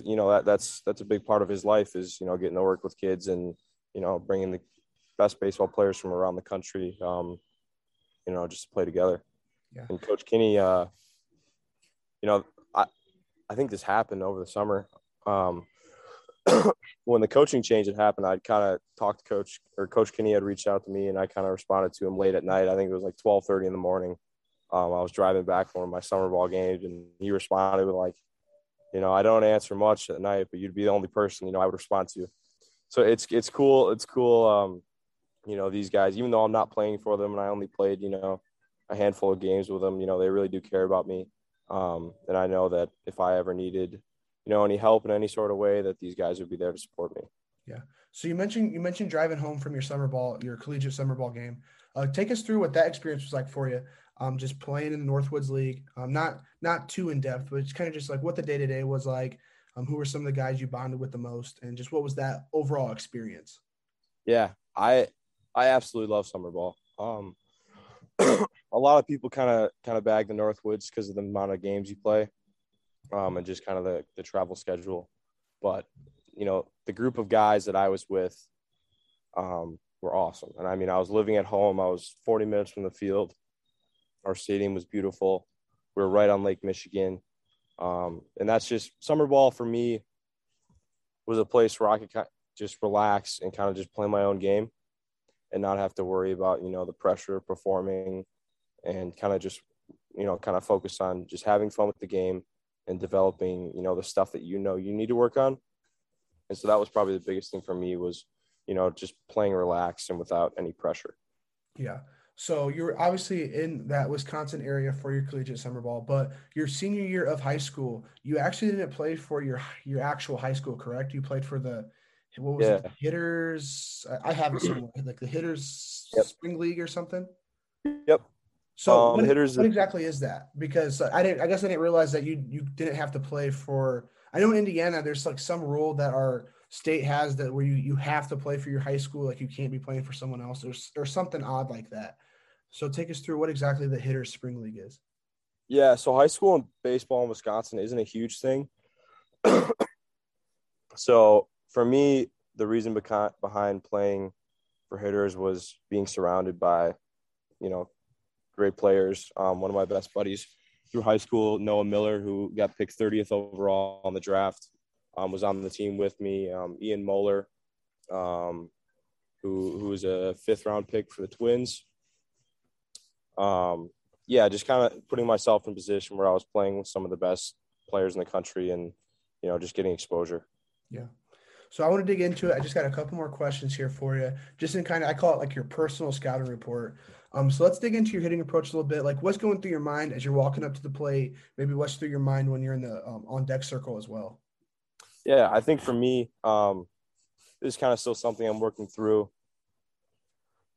um, you know that that's that's a big part of his life is you know getting to work with kids and you know bringing the best baseball players from around the country. Um, you know, just to play together. Yeah. And Coach Kinney, uh, you know, I think this happened over the summer. Um, when the coaching change had happened, I'd kind of talked to Coach or Coach Kinney had reached out to me, and I kind of responded to him late at night. I think it was like twelve thirty in the morning. Um, I was driving back from my summer ball games, and he responded with like, you know, I don't answer much at night, but you'd be the only person you know I would respond to. So it's it's cool. It's cool. Um, you know, these guys, even though I'm not playing for them, and I only played you know a handful of games with them, you know, they really do care about me. Um, and I know that if I ever needed, you know, any help in any sort of way, that these guys would be there to support me. Yeah. So you mentioned you mentioned driving home from your summer ball, your collegiate summer ball game. Uh, take us through what that experience was like for you. Um, just playing in the Northwoods League. Um, not not too in depth, but it's kind of just like what the day to day was like. Um, who were some of the guys you bonded with the most, and just what was that overall experience? Yeah, I I absolutely love summer ball. Um, a lot of people kind of kind of bag the Northwoods because of the amount of games you play, um, and just kind of the the travel schedule. But you know, the group of guys that I was with, um, were awesome. And I mean, I was living at home. I was 40 minutes from the field. Our stadium was beautiful. We were right on Lake Michigan, um, and that's just summer ball for me. Was a place where I could kind of just relax and kind of just play my own game and not have to worry about you know the pressure of performing and kind of just you know kind of focus on just having fun with the game and developing you know the stuff that you know you need to work on and so that was probably the biggest thing for me was you know just playing relaxed and without any pressure yeah so you're obviously in that wisconsin area for your collegiate summer ball but your senior year of high school you actually didn't play for your your actual high school correct you played for the what was yeah. it? Hitters. I have it somewhere. Like the Hitters yep. Spring League or something. Yep. So um, what, hitters what exactly is that? Because I didn't. I guess I didn't realize that you you didn't have to play for. I know in Indiana there's like some rule that our state has that where you you have to play for your high school. Like you can't be playing for someone else or or something odd like that. So take us through what exactly the Hitters Spring League is. Yeah. So high school and baseball in Wisconsin isn't a huge thing. so for me, the reason behind playing for hitters was being surrounded by, you know, great players. Um, one of my best buddies through high school, Noah Miller, who got picked 30th overall on the draft, um, was on the team with me. Um, Ian Moeller, um, who who was a fifth round pick for the Twins. Um, yeah, just kind of putting myself in position where I was playing with some of the best players in the country, and you know, just getting exposure. Yeah. So I want to dig into it. I just got a couple more questions here for you, just in kind of I call it like your personal scouting report. Um, so let's dig into your hitting approach a little bit. Like, what's going through your mind as you're walking up to the plate? Maybe what's through your mind when you're in the um, on deck circle as well. Yeah, I think for me, um, this is kind of still something I'm working through.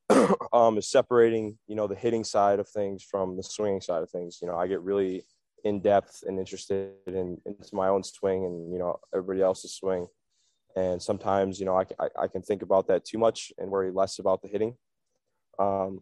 um, is separating, you know, the hitting side of things from the swinging side of things. You know, I get really in depth and interested in into my own swing and you know everybody else's swing and sometimes you know I, I, I, can think about that too much and worry less about the hitting um,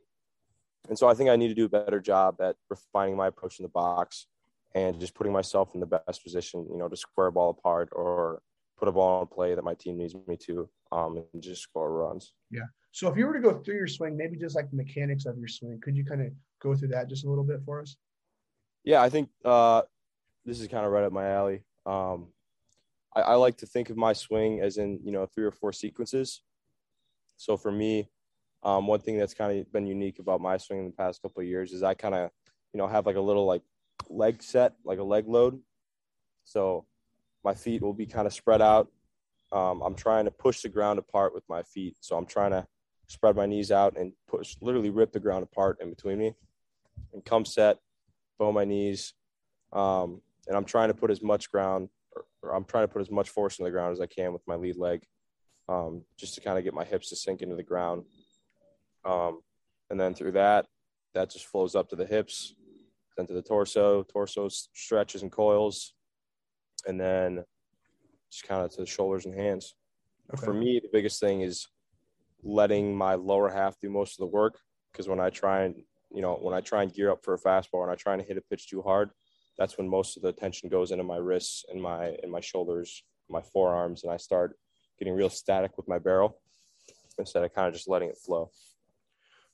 and so i think i need to do a better job at refining my approach in the box and just putting myself in the best position you know to square a ball apart or put a ball in play that my team needs me to um, and just score runs. Yeah. So if you were to go through your swing maybe just like the mechanics of your swing could you kind of go through that just a little bit for us? Yeah i think uh, this is kind of right up my alley. Um, I, I like to think of my swing as in you know three or four sequences. So for me, um, one thing that's kind of been unique about my swing in the past couple of years is I kind of you know have like a little like leg set, like a leg load. So my feet will be kind of spread out. Um, I'm trying to push the ground apart with my feet. So I'm trying to spread my knees out and push, literally rip the ground apart in between me and come set, bow my knees. Um, and I'm trying to put as much ground or I'm trying to put as much force in the ground as I can with my lead leg, um, just to kind of get my hips to sink into the ground. Um, and then through that, that just flows up to the hips, then to the torso. Torso stretches and coils, and then just kind of to the shoulders and hands. Okay. For me, the biggest thing is letting my lower half do most of the work because when I try and you know when I try and gear up for a fastball and I try to hit a pitch too hard, that's when most of the tension goes into my wrists and my and my shoulders, my forearms, and I start getting real static with my barrel instead of kind of just letting it flow.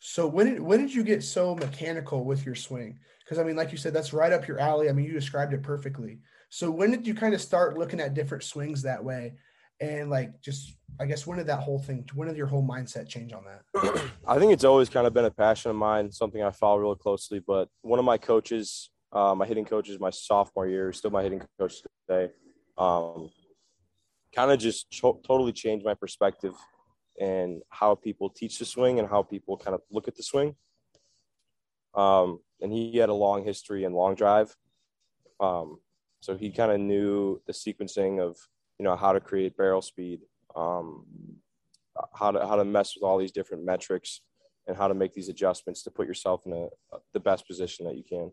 So when did when did you get so mechanical with your swing? Because I mean, like you said, that's right up your alley. I mean, you described it perfectly. So when did you kind of start looking at different swings that way? And like just I guess when did that whole thing when did your whole mindset change on that? I think it's always kind of been a passion of mine, something I follow really closely. But one of my coaches uh, my hitting coach is my sophomore year, still my hitting coach today. Um, kind of just cho- totally changed my perspective and how people teach the swing and how people kind of look at the swing. Um, and he had a long history in long drive. Um, so he kind of knew the sequencing of, you know, how to create barrel speed, um, how to, how to mess with all these different metrics and how to make these adjustments to put yourself in a, the best position that you can.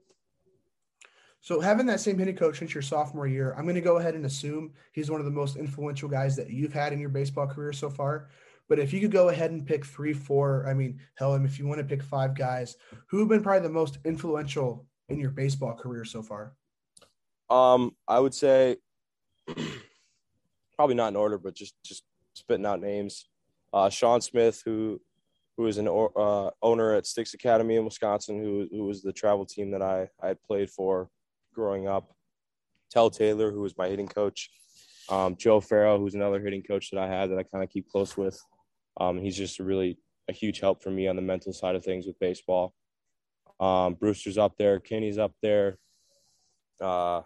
So having that same hitting coach since your sophomore year, I'm going to go ahead and assume he's one of the most influential guys that you've had in your baseball career so far. But if you could go ahead and pick three, four, I mean, hell, if you want to pick five guys, who have been probably the most influential in your baseball career so far? Um, I would say probably not in order, but just just spitting out names. Uh, Sean Smith, who who is an uh, owner at Sticks Academy in Wisconsin, who who was the travel team that I I played for growing up. Tel Taylor, who was my hitting coach. Um, Joe Farrow, who's another hitting coach that I had that I kind of keep close with. Um, he's just really a huge help for me on the mental side of things with baseball. Um, Brewster's up there, Kenny's up there. Uh,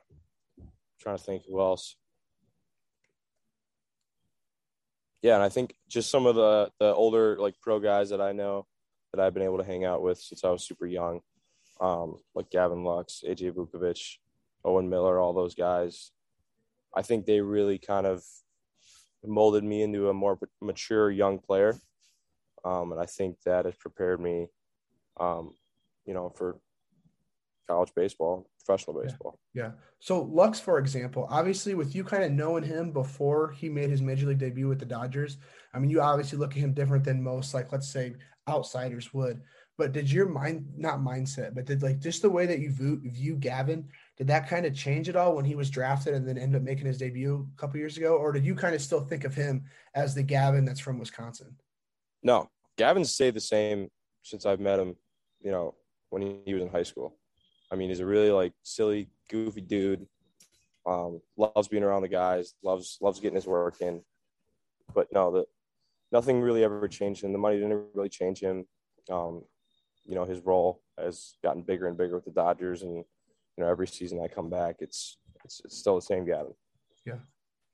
trying to think who else. Yeah, and I think just some of the the older like pro guys that I know that I've been able to hang out with since I was super young, um, like Gavin Lux, AJ Vukovich, Owen Miller, all those guys. I think they really kind of molded me into a more mature young player. Um, and I think that has prepared me, um, you know, for college baseball, professional baseball. Yeah. yeah. So Lux, for example, obviously with you kind of knowing him before he made his major league debut with the Dodgers, I mean, you obviously look at him different than most, like let's say outsiders would. But did your mind not mindset, but did like just the way that you view, view Gavin, did that kind of change at all when he was drafted and then end up making his debut a couple years ago, or did you kind of still think of him as the Gavin that's from Wisconsin? No, Gavin's stayed the same since I've met him. You know, when he, was in high school. I mean, he's a really like silly, goofy dude. Um, loves being around the guys. Loves loves getting his work in. But no, the nothing really ever changed him. The money didn't really change him. Um, you know, his role has gotten bigger and bigger with the Dodgers, and you know, every season I come back, it's it's, it's still the same Gavin. Yeah,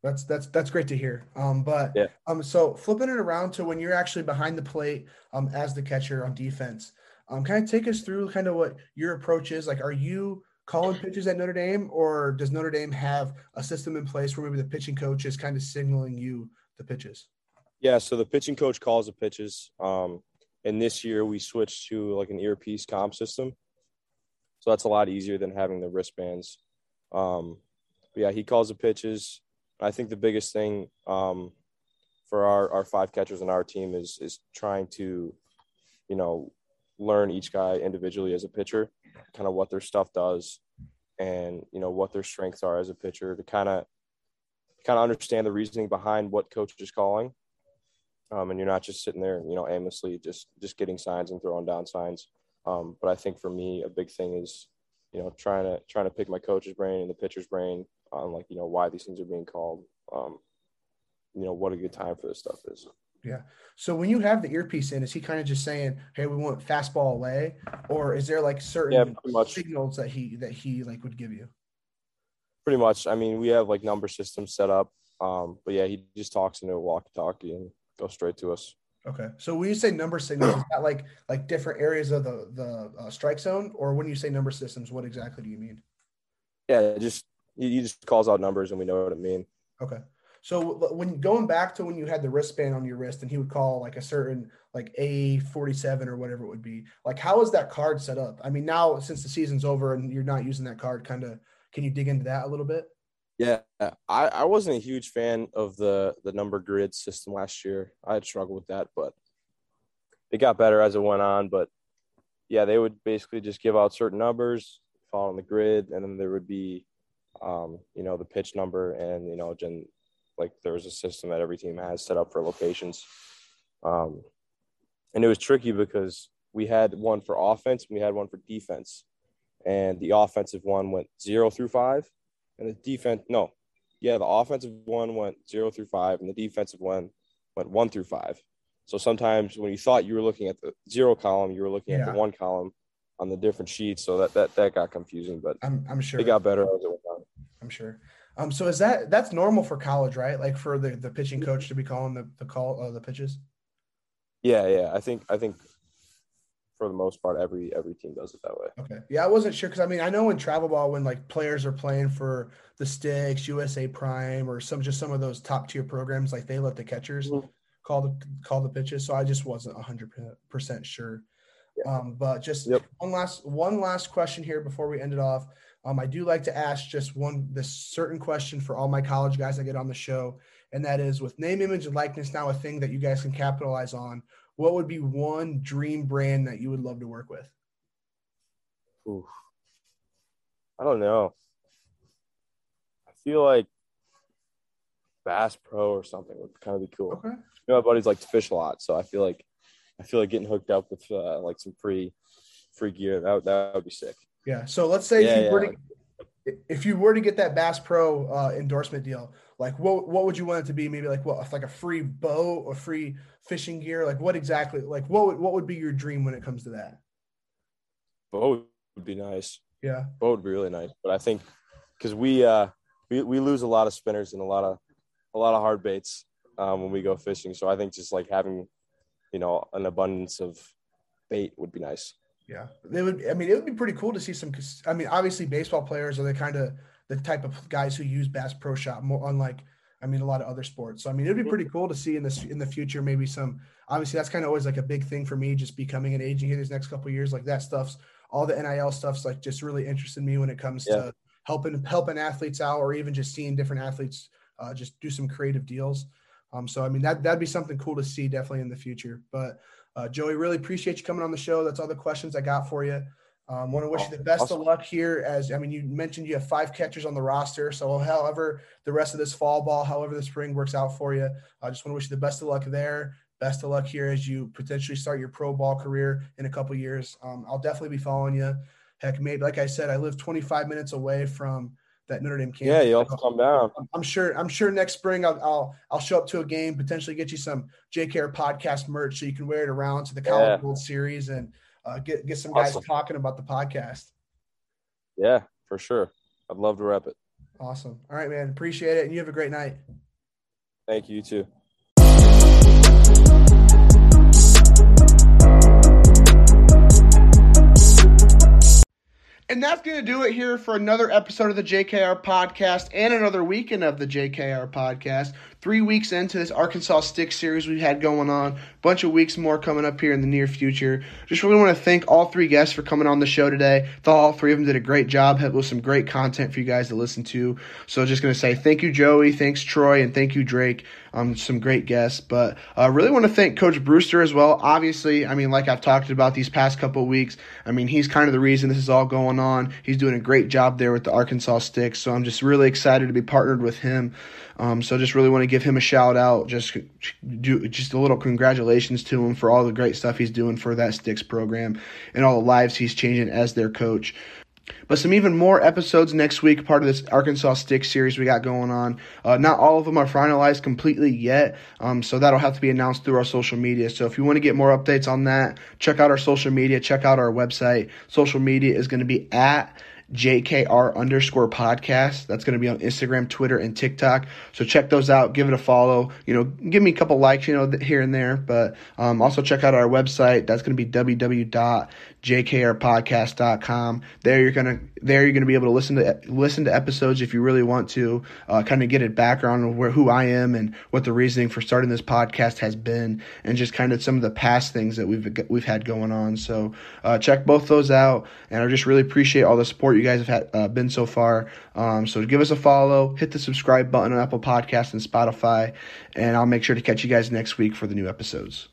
that's that's that's great to hear. Um, but yeah. um, so flipping it around to when you're actually behind the plate, um, as the catcher on defense, um, kind of take us through kind of what your approach is. Like, are you calling pitches at Notre Dame, or does Notre Dame have a system in place where maybe the pitching coach is kind of signaling you the pitches? Yeah, so the pitching coach calls the pitches. Um, and this year we switched to like an earpiece comp system, so that's a lot easier than having the wristbands. Um, but yeah, he calls the pitches. I think the biggest thing um, for our, our five catchers on our team is is trying to, you know, learn each guy individually as a pitcher, kind of what their stuff does, and you know what their strengths are as a pitcher to kind of kind of understand the reasoning behind what coach is calling. Um, and you're not just sitting there, you know, aimlessly just just getting signs and throwing down signs. Um, but I think for me, a big thing is, you know, trying to trying to pick my coach's brain and the pitcher's brain on like you know why these things are being called. Um, you know what a good time for this stuff is. Yeah. So when you have the earpiece in, is he kind of just saying, "Hey, we want fastball away," or is there like certain yeah, signals that he that he like would give you? Pretty much. I mean, we have like number systems set up, um, but yeah, he just talks into a walkie-talkie and goes straight to us. Okay. So when you say number signals, is that like like different areas of the the uh, strike zone, or when you say number systems, what exactly do you mean? Yeah, just you just calls out numbers and we know what it mean. Okay. So when going back to when you had the wristband on your wrist and he would call like a certain like A forty seven or whatever it would be, like how is that card set up? I mean, now since the season's over and you're not using that card, kind of can you dig into that a little bit? Yeah, I, I wasn't a huge fan of the the number grid system last year. I had struggled with that, but it got better as it went on. But yeah, they would basically just give out certain numbers, following the grid, and then there would be um, you know, the pitch number and, you know, gen, like there was a system that every team has set up for locations. Um, and it was tricky because we had one for offense we had one for defense. And the offensive one went zero through five. And the defense, no, yeah, the offensive one went zero through five, and the defensive one went one through five. So sometimes when you thought you were looking at the zero column, you were looking yeah. at the one column on the different sheets. So that that that got confusing, but I'm I'm sure it got better as it went on. I'm sure. Um, so is that that's normal for college, right? Like for the, the pitching coach to be calling the, the call uh, the pitches. Yeah, yeah. I think I think for the most part, every every team does it that way. Okay. Yeah, I wasn't sure because I mean I know in travel ball when like players are playing for the Sticks, USA Prime, or some just some of those top tier programs, like they let the catchers mm-hmm. call the call the pitches. So I just wasn't hundred percent sure. Yeah. Um, but just yep. one last one last question here before we end it off. Um, I do like to ask just one this certain question for all my college guys that get on the show, and that is with name, image, and likeness now a thing that you guys can capitalize on. What would be one dream brand that you would love to work with? Ooh. I don't know. I feel like Bass Pro or something would kind of be cool. Okay. You know, my buddies like to fish a lot, so I feel like I feel like getting hooked up with uh, like some free free gear that that would be sick. Yeah. So let's say yeah, if you yeah. were to if you were to get that Bass Pro uh, endorsement deal, like what what would you want it to be? Maybe like what like a free boat or free fishing gear? Like what exactly? Like what would, what would be your dream when it comes to that? Boat would be nice. Yeah. Boat would be really nice, but I think because we uh we we lose a lot of spinners and a lot of a lot of hard baits um, when we go fishing. So I think just like having you know an abundance of bait would be nice. Yeah, it would. I mean, it would be pretty cool to see some. I mean, obviously, baseball players are the kind of the type of guys who use Bass Pro Shop more, unlike I mean, a lot of other sports. So I mean, it'd be pretty cool to see in this in the future maybe some. Obviously, that's kind of always like a big thing for me, just becoming an agent here these next couple years. Like that stuff's all the NIL stuff's like just really interested me when it comes yeah. to helping helping athletes out, or even just seeing different athletes uh, just do some creative deals. Um, so I mean, that that'd be something cool to see definitely in the future. But uh, Joey, really appreciate you coming on the show. That's all the questions I got for you. Um, want to wish you the best awesome. of luck here. As I mean, you mentioned you have five catchers on the roster. So, however, the rest of this fall ball, however the spring works out for you, I just want to wish you the best of luck there. Best of luck here as you potentially start your pro ball career in a couple years. Um, I'll definitely be following you. Heck, maybe like I said, I live 25 minutes away from that Notre Dame campus. Yeah, you'll have to come down. I'm sure. I'm sure next spring I'll, I'll I'll show up to a game, potentially get you some JKR podcast merch so you can wear it around to the College yeah. World Series and uh, get get some guys talking about the podcast. Yeah, for sure. I'd love to rep it. Awesome. All right, man. Appreciate it, and you have a great night. Thank you. You too. And that's going to do it here for another episode of the JKR podcast and another weekend of the JKR podcast. Three weeks into this Arkansas Stick series we've had going on, bunch of weeks more coming up here in the near future. Just really want to thank all three guests for coming on the show today. Thought all three of them did a great job. Had with some great content for you guys to listen to. So just to say thank you, Joey. Thanks, Troy, and thank you, Drake. Um, some great guests, but I uh, really want to thank Coach Brewster as well. Obviously, I mean, like I've talked about these past couple weeks, I mean, he's kind of the reason this is all going on. He's doing a great job there with the Arkansas Sticks, so I'm just really excited to be partnered with him. Um, so just really want to give him a shout out. Just do just a little congratulations to him for all the great stuff he's doing for that Sticks program and all the lives he's changing as their coach. But some even more episodes next week, part of this Arkansas Stick series we got going on. Uh, not all of them are finalized completely yet, um, so that'll have to be announced through our social media. So if you want to get more updates on that, check out our social media, check out our website. Social media is going to be at JKR underscore podcast. That's going to be on Instagram, Twitter, and TikTok. So check those out. Give it a follow. You know, give me a couple likes, you know, here and there. But um, also check out our website. That's going to be www jkrpodcast.com. There you're gonna there you're gonna be able to listen to listen to episodes if you really want to, uh, kind of get a background of where who I am and what the reasoning for starting this podcast has been, and just kind of some of the past things that we've we've had going on. So uh, check both those out, and I just really appreciate all the support you guys have had uh, been so far. Um, so give us a follow, hit the subscribe button on Apple Podcasts and Spotify, and I'll make sure to catch you guys next week for the new episodes.